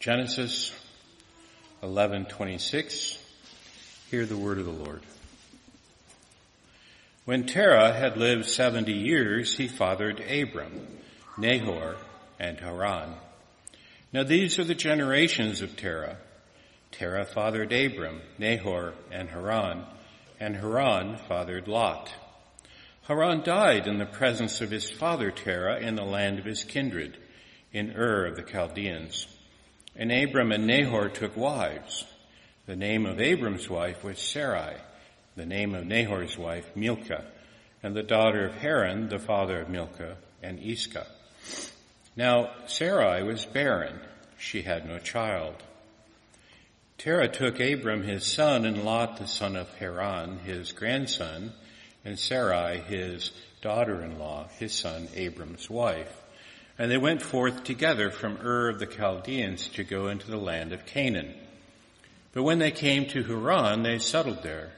Genesis 11:26 Hear the word of the Lord. When Terah had lived 70 years, he fathered Abram, Nahor, and Haran. Now these are the generations of Terah. Terah fathered Abram, Nahor, and Haran, and Haran fathered Lot. Haran died in the presence of his father Terah in the land of his kindred, in Ur of the Chaldeans. And Abram and Nahor took wives. The name of Abram's wife was Sarai, the name of Nahor's wife Milcah, and the daughter of Haran, the father of Milcah, and Iscah. Now Sarai was barren. She had no child. Terah took Abram his son and Lot the son of Haran, his grandson, and Sarai his daughter-in-law, his son Abram's wife. And they went forth together from Ur of the Chaldeans to go into the land of Canaan. But when they came to Haran, they settled there.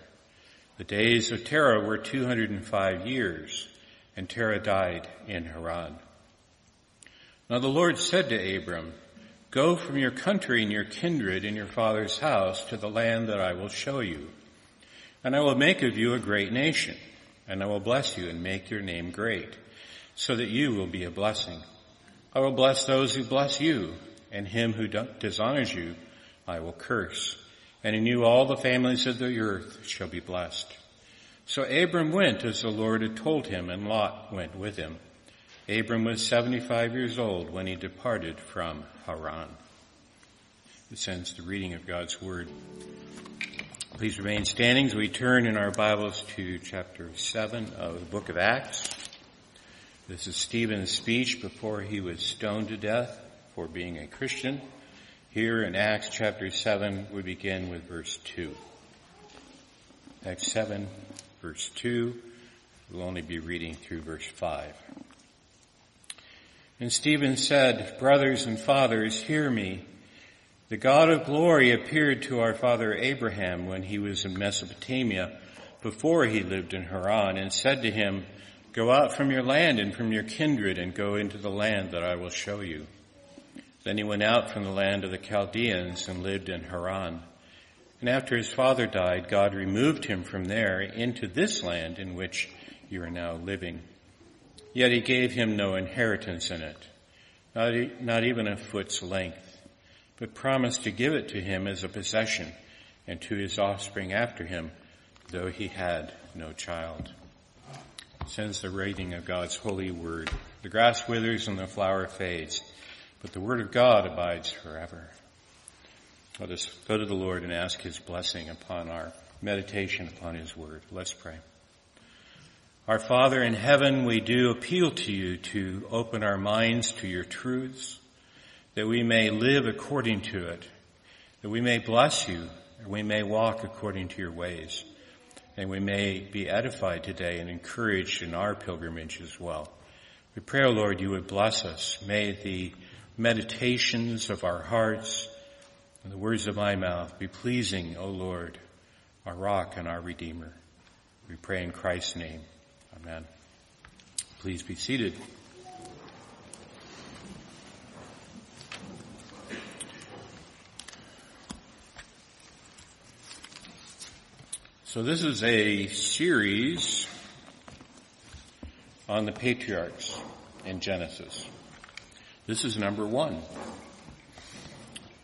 The days of Terah were 205 years, and Terah died in Haran. Now the Lord said to Abram, Go from your country and your kindred and your father's house to the land that I will show you. And I will make of you a great nation, and I will bless you and make your name great, so that you will be a blessing. I will bless those who bless you, and him who dishonors you I will curse. And in you all the families of the earth shall be blessed. So Abram went as the Lord had told him, and Lot went with him. Abram was 75 years old when he departed from Haran. This ends the reading of God's Word. Please remain standing as we turn in our Bibles to chapter 7 of the book of Acts. This is Stephen's speech before he was stoned to death for being a Christian. Here in Acts chapter 7, we begin with verse 2. Acts 7, verse 2. We'll only be reading through verse 5. And Stephen said, Brothers and fathers, hear me. The God of glory appeared to our father Abraham when he was in Mesopotamia before he lived in Haran and said to him, Go out from your land and from your kindred and go into the land that I will show you. Then he went out from the land of the Chaldeans and lived in Haran. And after his father died, God removed him from there into this land in which you are now living. Yet he gave him no inheritance in it, not, not even a foot's length, but promised to give it to him as a possession and to his offspring after him, though he had no child. Sends the reading of God's holy word. The grass withers and the flower fades, but the word of God abides forever. Let us go to the Lord and ask his blessing upon our meditation upon his word. Let's pray. Our Father in heaven, we do appeal to you to open our minds to your truths, that we may live according to it, that we may bless you, and we may walk according to your ways, and we may be edified today and encouraged in our pilgrimage as well. We pray, O oh Lord, you would bless us. May the meditations of our hearts and the words of my mouth be pleasing, O oh Lord, our rock and our redeemer. We pray in Christ's name. Amen. Please be seated. So this is a series on the patriarchs in Genesis. This is number one.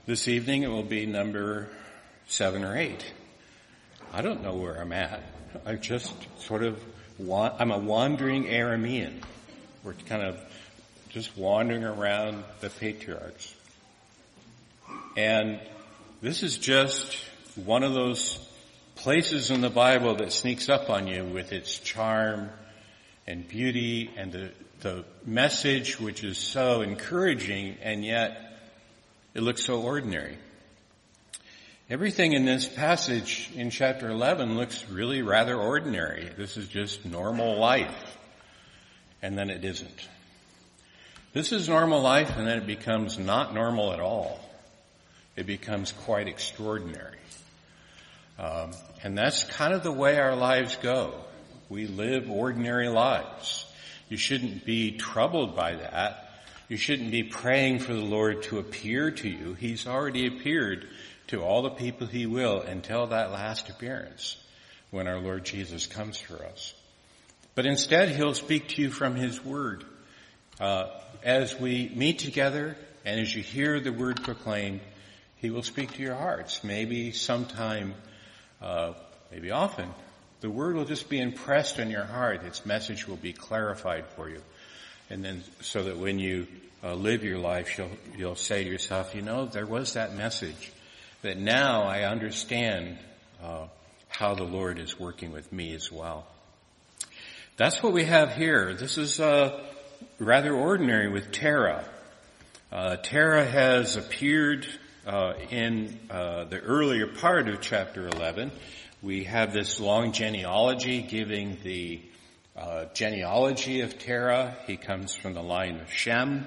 This evening it will be number seven or eight. I don't know where I'm at. I just sort of I'm a wandering Aramean. We're kind of just wandering around the patriarchs. And this is just one of those places in the Bible that sneaks up on you with its charm and beauty and the, the message which is so encouraging and yet it looks so ordinary. Everything in this passage in chapter 11 looks really rather ordinary. This is just normal life. And then it isn't. This is normal life and then it becomes not normal at all. It becomes quite extraordinary. Um, and that's kind of the way our lives go. We live ordinary lives. You shouldn't be troubled by that, You shouldn't be praying for the Lord to appear to you. He's already appeared to all the people he will until that last appearance when our Lord Jesus comes for us. But instead, he'll speak to you from his word. Uh, as we meet together and as you hear the word proclaimed, he will speak to your hearts. Maybe sometime, uh, maybe often, the word will just be impressed on your heart. Its message will be clarified for you. And then so that when you uh, live your life, you'll, you'll say to yourself, you know, there was that message that now I understand uh, how the Lord is working with me as well. That's what we have here. This is uh, rather ordinary with Terah. Uh, Terah has appeared uh, in uh, the earlier part of chapter 11. We have this long genealogy giving the uh, genealogy of Terah. He comes from the line of Shem.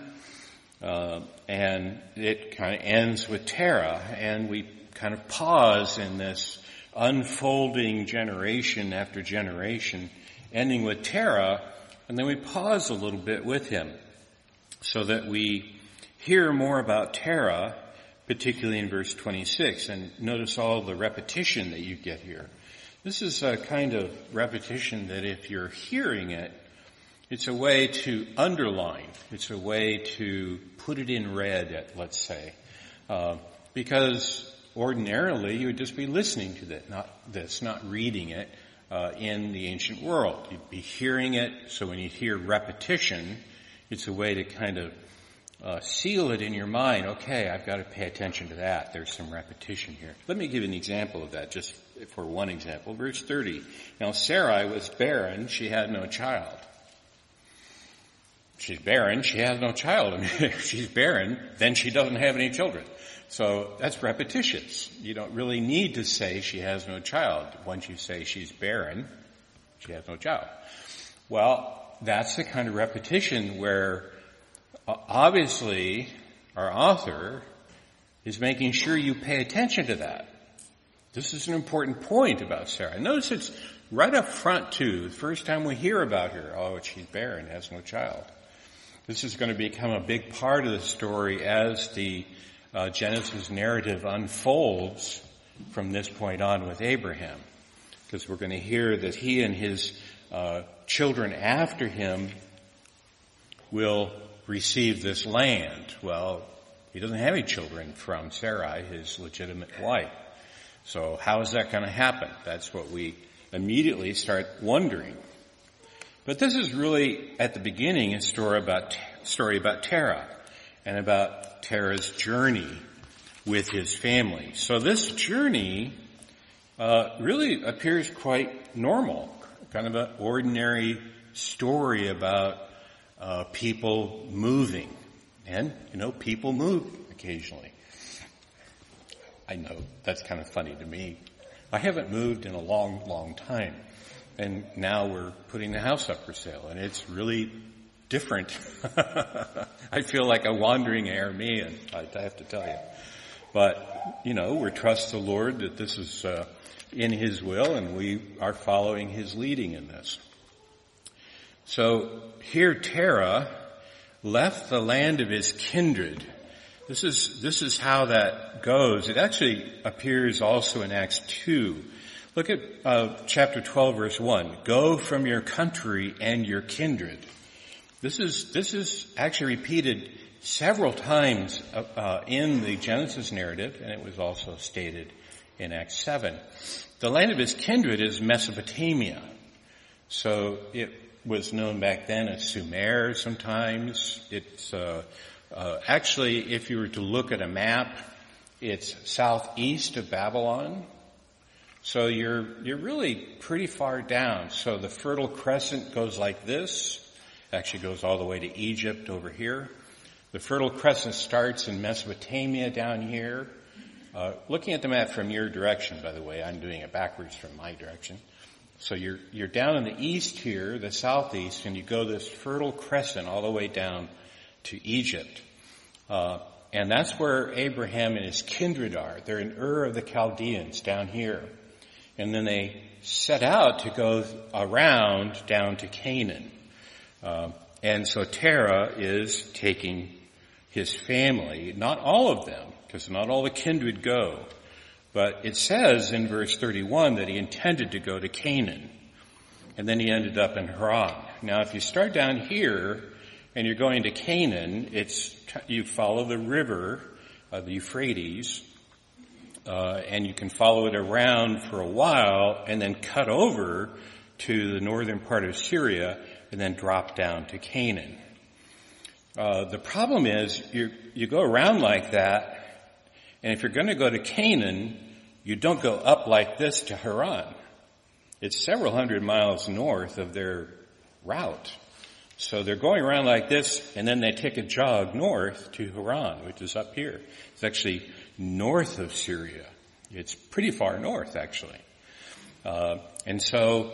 Uh, and it kind of ends with Terah, and we kind of pause in this unfolding generation after generation, ending with Terah, and then we pause a little bit with him so that we hear more about Terah, particularly in verse 26. And notice all the repetition that you get here. This is a kind of repetition that if you're hearing it, it's a way to underline. It's a way to put it in red, at, let's say. Uh, because ordinarily you would just be listening to that, not this, not reading it uh, in the ancient world. You'd be hearing it, so when you hear repetition, it's a way to kind of uh, seal it in your mind. Okay, I've got to pay attention to that. There's some repetition here. Let me give an example of that, just for one example. Verse 30. Now Sarai was barren; she had no child. She's barren; she has no child. I mean, if she's barren, then she doesn't have any children. So that's repetitious. You don't really need to say she has no child. Once you say she's barren, she has no child. Well, that's the kind of repetition where obviously our author is making sure you pay attention to that. This is an important point about Sarah. Notice it's right up front too. The first time we hear about her, oh, she's barren, has no child. This is going to become a big part of the story as the uh, Genesis narrative unfolds from this point on with Abraham. Because we're going to hear that he and his uh, children after him will receive this land. Well, he doesn't have any children from Sarai, his legitimate wife. So how is that going to happen? That's what we immediately start wondering. But this is really at the beginning a story about story about Terah and about Terah's journey with his family. So this journey uh, really appears quite normal, kind of an ordinary story about uh, people moving, and you know, people move occasionally. I know that's kind of funny to me. I haven't moved in a long, long time, and now we're putting the house up for sale, and it's really different. I feel like a wandering Aramean, I have to tell you. But, you know, we trust the Lord that this is uh, in His will and we are following His leading in this. So here Terah left the land of his kindred. This is, this is how that goes. It actually appears also in Acts 2. Look at uh, chapter 12 verse 1. Go from your country and your kindred. This is, this is actually repeated several times uh, uh, in the Genesis narrative, and it was also stated in Acts 7. The land of his kindred is Mesopotamia. So it was known back then as Sumer sometimes. It's, uh, uh, actually, if you were to look at a map, it's southeast of Babylon. So you're, you're really pretty far down. So the Fertile Crescent goes like this, actually goes all the way to Egypt over here. The Fertile Crescent starts in Mesopotamia down here. Uh, looking at the map from your direction, by the way, I'm doing it backwards from my direction. So you're, you're down in the east here, the southeast, and you go this Fertile Crescent all the way down to Egypt. Uh, and that's where Abraham and his kindred are. They're in Ur of the Chaldeans down here. And then they set out to go around down to Canaan. Uh, and so Terah is taking his family, not all of them, because not all the kindred go, but it says in verse 31 that he intended to go to Canaan. And then he ended up in Haran. Now if you start down here and you're going to Canaan, it's, you follow the river, the Euphrates, uh, and you can follow it around for a while and then cut over to the northern part of Syria and then drop down to Canaan. Uh, the problem is you you go around like that, and if you're going to go to Canaan, you don't go up like this to Haran. It's several hundred miles north of their route. So they're going around like this, and then they take a jog north to Haran, which is up here. It's actually north of Syria. It's pretty far north, actually. Uh, and so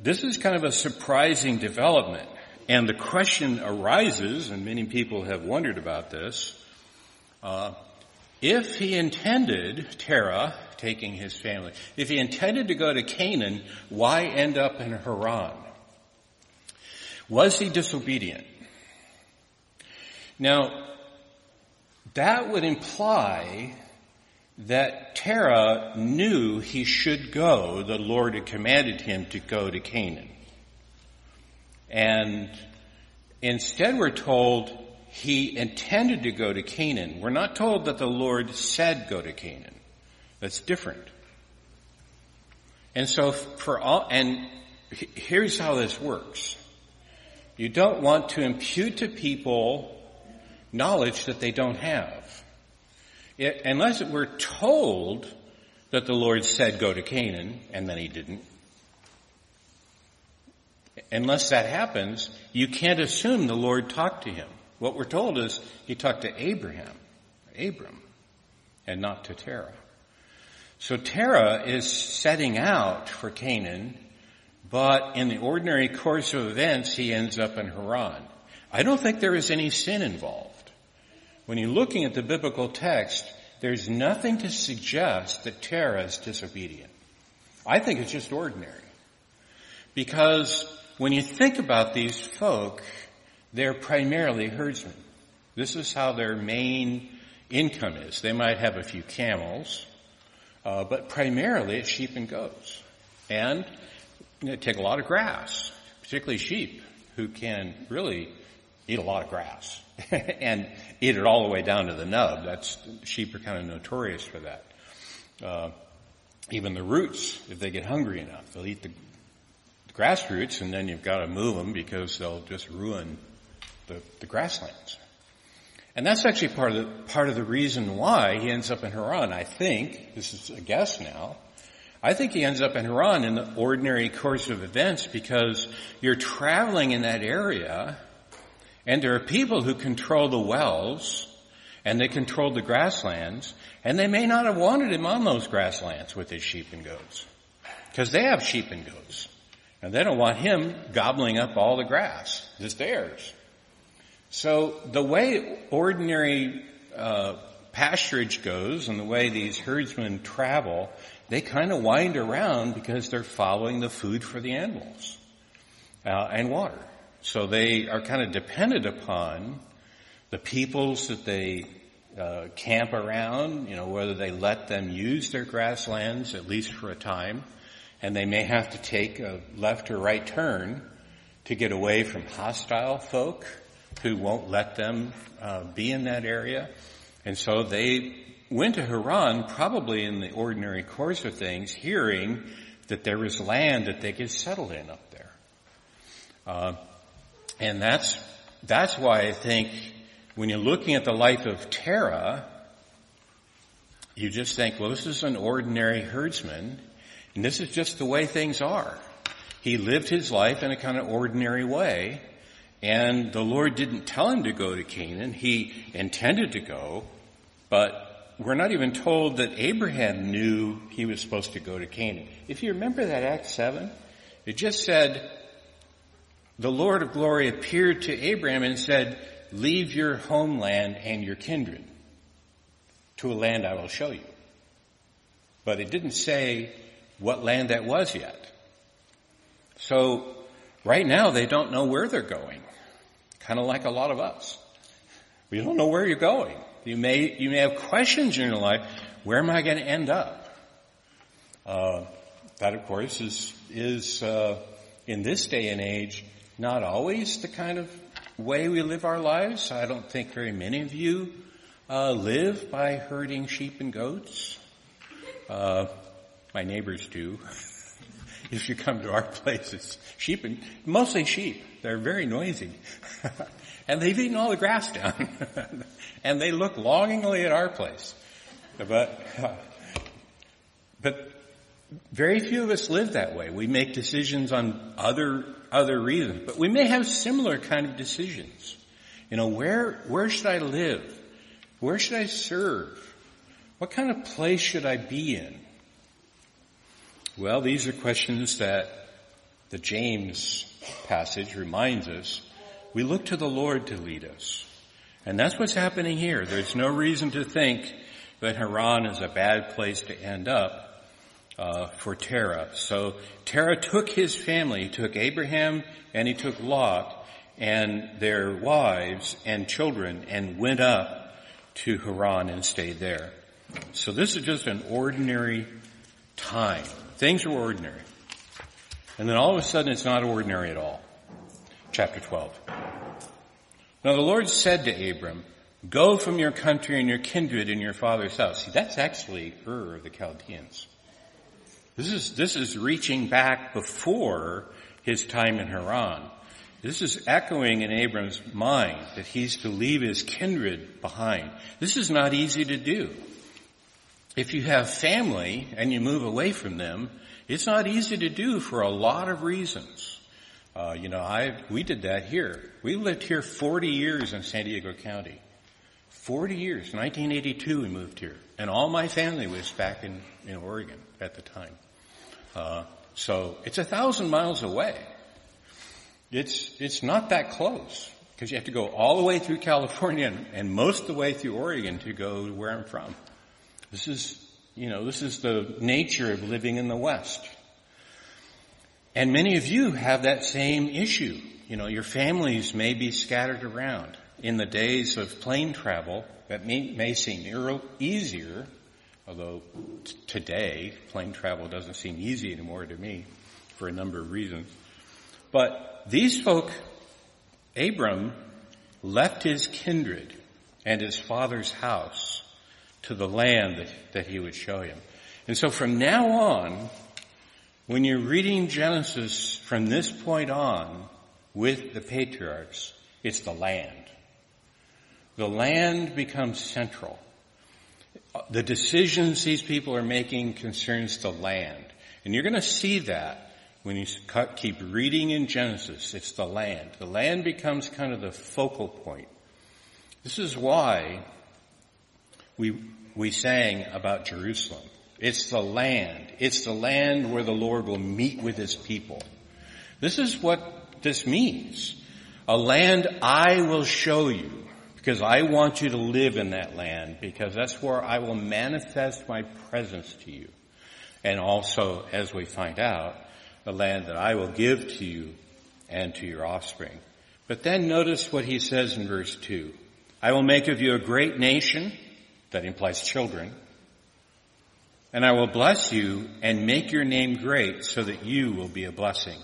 this is kind of a surprising development. And the question arises, and many people have wondered about this, uh, if he intended, Terah, taking his family, if he intended to go to Canaan, why end up in Haran? Was he disobedient? Now, that would imply that Terah knew he should go, the Lord had commanded him to go to Canaan. And instead we're told he intended to go to Canaan. We're not told that the Lord said go to Canaan. That's different. And so for all, and here's how this works. You don't want to impute to people knowledge that they don't have. It, unless we're told that the Lord said go to Canaan, and then he didn't, unless that happens, you can't assume the Lord talked to him. What we're told is he talked to Abraham, Abram, and not to Terah. So Terah is setting out for Canaan, but in the ordinary course of events, he ends up in Haran. I don't think there is any sin involved. When you're looking at the biblical text, there's nothing to suggest that Terah is disobedient. I think it's just ordinary. Because when you think about these folk, they're primarily herdsmen. This is how their main income is. They might have a few camels, uh, but primarily it's sheep and goats. And they take a lot of grass, particularly sheep, who can really eat a lot of grass and eat it all the way down to the nub. That's sheep are kind of notorious for that. Uh, even the roots, if they get hungry enough, they'll eat the grass roots and then you've got to move them because they'll just ruin the, the grasslands. And that's actually part of the, part of the reason why he ends up in Haran. I think, this is a guess now, I think he ends up in Haran in the ordinary course of events because you're traveling in that area and there are people who control the wells and they control the grasslands and they may not have wanted him on those grasslands with his sheep and goats because they have sheep and goats. And they don't want him gobbling up all the grass. It's theirs. So the way ordinary uh, pasturage goes and the way these herdsmen travel, they kind of wind around because they're following the food for the animals uh, and water. So they are kind of dependent upon the peoples that they uh, camp around, you know, whether they let them use their grasslands at least for a time, and they may have to take a left or right turn to get away from hostile folk who won't let them uh, be in that area. And so they went to Haran probably in the ordinary course of things, hearing that there was land that they could settle in up there. Uh, and that's, that's why I think when you're looking at the life of Terah, you just think, well, this is an ordinary herdsman and this is just the way things are. He lived his life in a kind of ordinary way, and the Lord didn't tell him to go to Canaan. He intended to go, but we're not even told that Abraham knew he was supposed to go to Canaan. If you remember that Act 7, it just said, the Lord of glory appeared to Abraham and said, leave your homeland and your kindred to a land I will show you. But it didn't say what land that was yet. So right now they don't know where they're going. Kind of like a lot of us. We don't know where you're going. You may, you may have questions in your life. Where am I going to end up? Uh, that of course is, is, uh, in this day and age, not always the kind of way we live our lives. I don't think very many of you, uh, live by herding sheep and goats. Uh, my neighbors do. if you come to our place, it's sheep and mostly sheep. They're very noisy. and they've eaten all the grass down. and they look longingly at our place. But, but very few of us live that way. We make decisions on other, other reasons, but we may have similar kind of decisions. You know, where, where should I live? Where should I serve? What kind of place should I be in? Well, these are questions that the James passage reminds us. We look to the Lord to lead us. And that's what's happening here. There's no reason to think that Haran is a bad place to end up uh, for Terah. So Terah took his family, he took Abraham and he took Lot and their wives and children and went up to Haran and stayed there. So this is just an ordinary time. Things are ordinary. And then all of a sudden it's not ordinary at all. Chapter 12. Now the Lord said to Abram, go from your country and your kindred and your father's house. See, that's actually Ur of the Chaldeans. This is, this is reaching back before his time in Haran. This is echoing in Abram's mind that he's to leave his kindred behind. This is not easy to do. If you have family and you move away from them, it's not easy to do for a lot of reasons. Uh, you know, I we did that here. We lived here 40 years in San Diego County. 40 years. 1982 we moved here, and all my family was back in in Oregon at the time. Uh, so it's a thousand miles away. It's it's not that close because you have to go all the way through California and, and most of the way through Oregon to go to where I'm from. This is, you know, this is the nature of living in the West. And many of you have that same issue. You know, your families may be scattered around. In the days of plane travel, that may, may seem easier, although t- today plane travel doesn't seem easy anymore to me for a number of reasons. But these folk, Abram left his kindred and his father's house to the land that, that he would show him. And so from now on, when you're reading Genesis from this point on with the patriarchs, it's the land. The land becomes central. The decisions these people are making concerns the land. And you're going to see that when you keep reading in Genesis. It's the land. The land becomes kind of the focal point. This is why we, we sang about Jerusalem. It's the land. It's the land where the Lord will meet with his people. This is what this means. A land I will show you because I want you to live in that land because that's where I will manifest my presence to you. And also, as we find out, the land that I will give to you and to your offspring. But then notice what he says in verse 2. I will make of you a great nation that implies children. And I will bless you and make your name great so that you will be a blessing.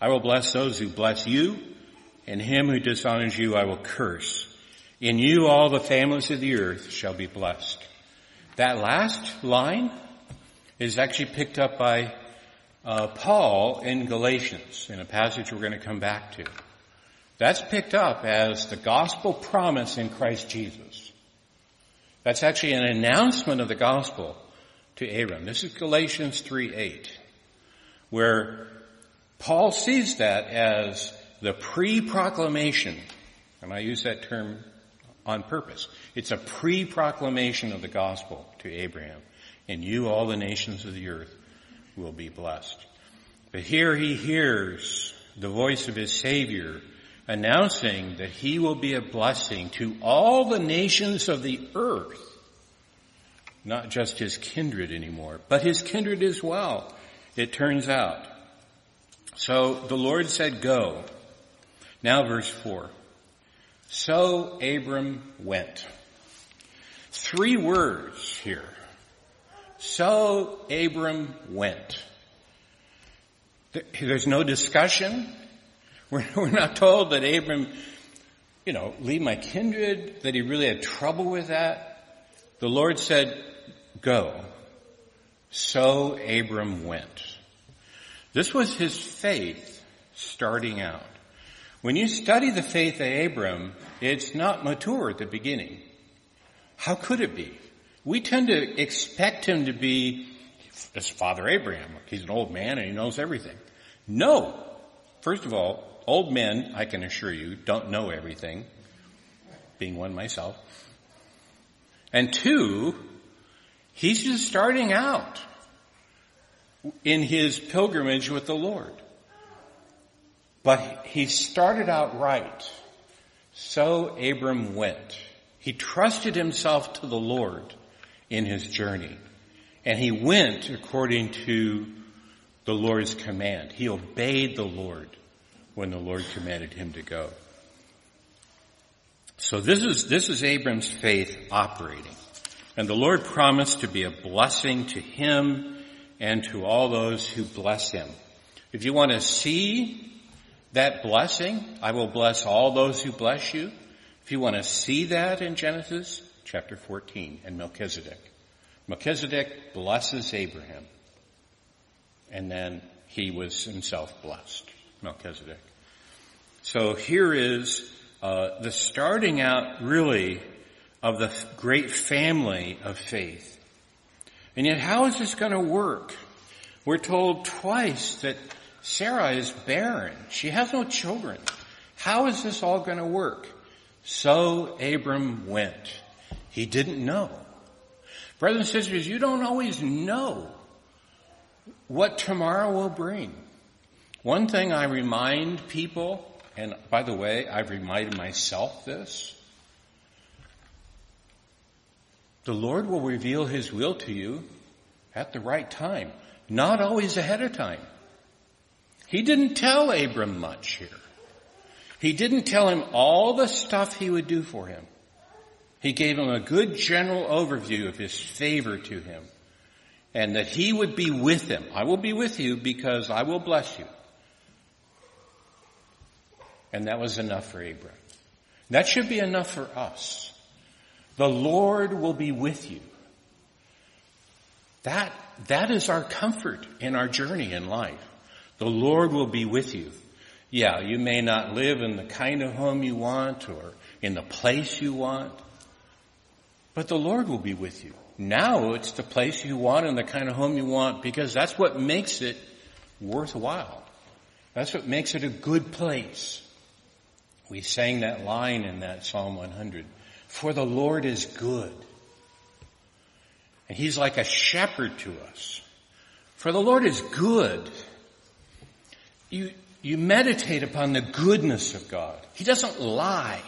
I will bless those who bless you and him who dishonors you I will curse. In you all the families of the earth shall be blessed. That last line is actually picked up by uh, Paul in Galatians in a passage we're going to come back to. That's picked up as the gospel promise in Christ Jesus. That's actually an announcement of the gospel to Abram. This is Galatians 3:8, where Paul sees that as the pre-proclamation, and I use that term on purpose. It's a pre-proclamation of the gospel to Abraham. And you all the nations of the earth will be blessed. But here he hears the voice of his Savior announcing that he will be a blessing to all the nations of the earth. Not just his kindred anymore, but his kindred as well, it turns out. So the Lord said, go. Now verse four. So Abram went. Three words here. So Abram went. There's no discussion. We're, we're not told that Abram, you know, leave my kindred, that he really had trouble with that. The Lord said, go. So Abram went. This was his faith starting out. When you study the faith of Abram, it's not mature at the beginning. How could it be? We tend to expect him to be as Father Abraham. He's an old man and he knows everything. No. First of all, old men, I can assure you, don't know everything, being one myself. And two, he's just starting out in his pilgrimage with the Lord. But he started out right. So Abram went. He trusted himself to the Lord in his journey. And he went according to the Lord's command. He obeyed the Lord when the Lord commanded him to go. So this is, this is Abram's faith operating. And the Lord promised to be a blessing to him and to all those who bless him. If you want to see that blessing, I will bless all those who bless you. If you want to see that in Genesis chapter 14 and Melchizedek. Melchizedek blesses Abraham. And then he was himself blessed, Melchizedek. So here is uh, the starting out really of the great family of faith. And yet how is this going to work? We're told twice that Sarah is barren. She has no children. How is this all going to work? So Abram went. He didn't know. Brothers and sisters, you don't always know what tomorrow will bring. One thing I remind people, and by the way, I've reminded myself this, the Lord will reveal His will to you at the right time, not always ahead of time. He didn't tell Abram much here. He didn't tell him all the stuff he would do for him. He gave him a good general overview of his favor to him and that he would be with him. I will be with you because I will bless you. And that was enough for Abram. That should be enough for us. The Lord will be with you. That, that is our comfort in our journey in life. The Lord will be with you. Yeah, you may not live in the kind of home you want or in the place you want, but the Lord will be with you. Now it's the place you want and the kind of home you want because that's what makes it worthwhile. That's what makes it a good place. We sang that line in that Psalm 100. For the Lord is good. And He's like a shepherd to us. For the Lord is good. You, you meditate upon the goodness of God. He doesn't lie.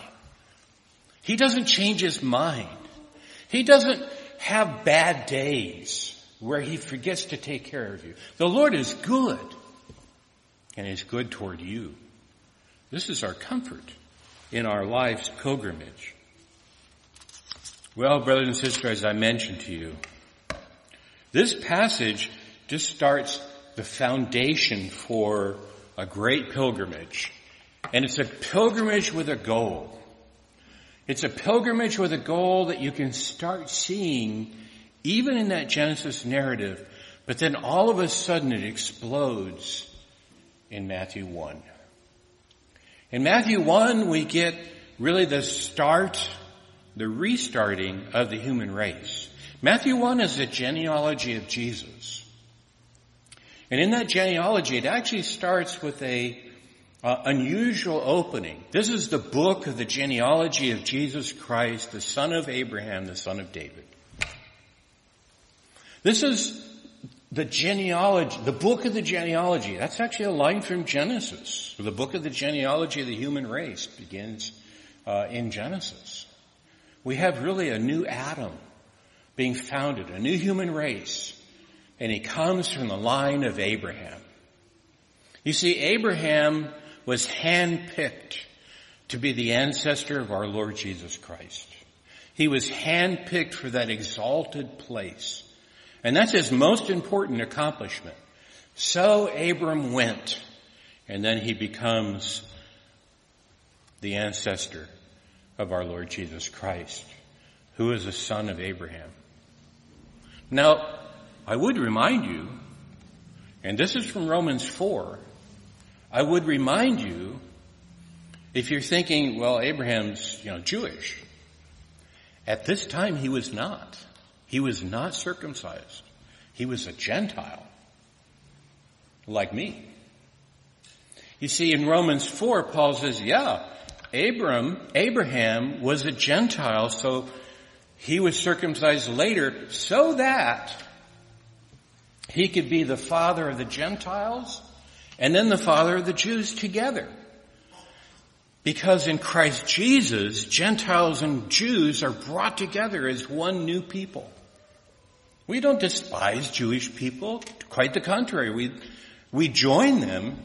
He doesn't change His mind. He doesn't have bad days where He forgets to take care of you. The Lord is good. And He's good toward you. This is our comfort in our life's pilgrimage. Well, brothers and sisters, as I mentioned to you, this passage just starts the foundation for a great pilgrimage. And it's a pilgrimage with a goal. It's a pilgrimage with a goal that you can start seeing even in that Genesis narrative, but then all of a sudden it explodes in Matthew 1. In Matthew 1, we get really the start the restarting of the human race. Matthew 1 is the genealogy of Jesus. And in that genealogy, it actually starts with a uh, unusual opening. This is the book of the genealogy of Jesus Christ, the son of Abraham, the son of David. This is the genealogy, the book of the genealogy. That's actually a line from Genesis. The book of the genealogy of the human race begins uh, in Genesis we have really a new Adam being founded, a new human race. And he comes from the line of Abraham. You see, Abraham was handpicked to be the ancestor of our Lord Jesus Christ. He was handpicked for that exalted place. And that's his most important accomplishment. So Abram went, and then he becomes the ancestor of our Lord Jesus Christ, who is a son of Abraham. Now, I would remind you, and this is from Romans 4, I would remind you, if you're thinking, well, Abraham's, you know, Jewish, at this time, he was not. He was not circumcised. He was a Gentile. Like me. You see, in Romans 4, Paul says, yeah, Abram, Abraham was a Gentile, so he was circumcised later so that he could be the father of the Gentiles and then the father of the Jews together. Because in Christ Jesus, Gentiles and Jews are brought together as one new people. We don't despise Jewish people. Quite the contrary. We, we join them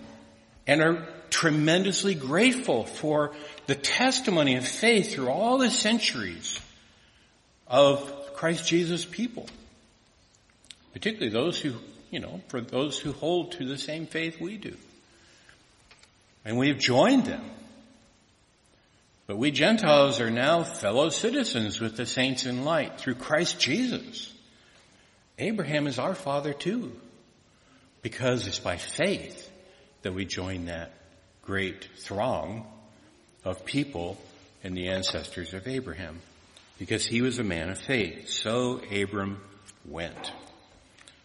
and are tremendously grateful for the testimony of faith through all the centuries of Christ Jesus people. Particularly those who, you know, for those who hold to the same faith we do. And we have joined them but we Gentiles are now fellow citizens with the saints in light through Christ Jesus. Abraham is our father too, because it's by faith that we join that great throng of people and the ancestors of Abraham, because he was a man of faith. So Abram went.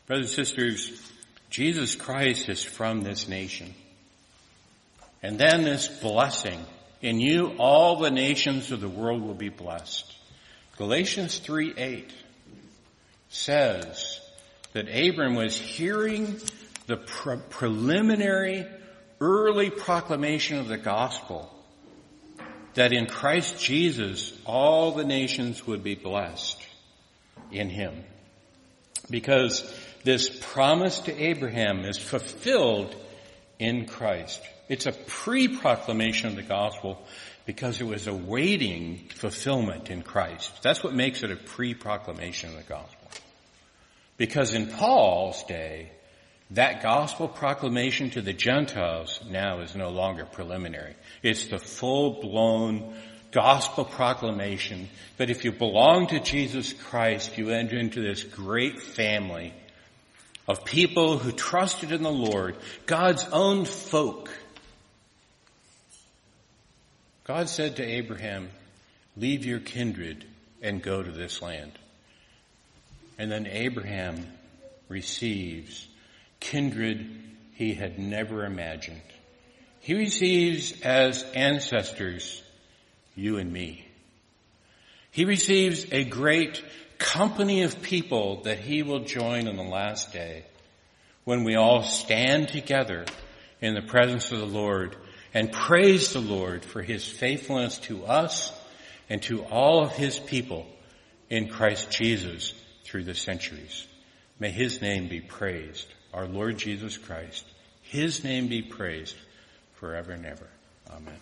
Brothers and sisters, Jesus Christ is from this nation. And then this blessing in you all the nations of the world will be blessed. Galatians 3 8 says that Abram was hearing the pre- preliminary early proclamation of the gospel that in Christ Jesus all the nations would be blessed in him. Because this promise to Abraham is fulfilled in Christ. It's a pre-proclamation of the gospel because it was awaiting fulfillment in Christ. That's what makes it a pre-proclamation of the gospel. Because in Paul's day, that gospel proclamation to the Gentiles now is no longer preliminary. It's the full-blown gospel proclamation that if you belong to Jesus Christ, you enter into this great family of people who trusted in the Lord, God's own folk, God said to Abraham, leave your kindred and go to this land. And then Abraham receives kindred he had never imagined. He receives as ancestors you and me. He receives a great company of people that he will join on the last day when we all stand together in the presence of the Lord and praise the Lord for his faithfulness to us and to all of his people in Christ Jesus through the centuries. May his name be praised, our Lord Jesus Christ. His name be praised forever and ever. Amen.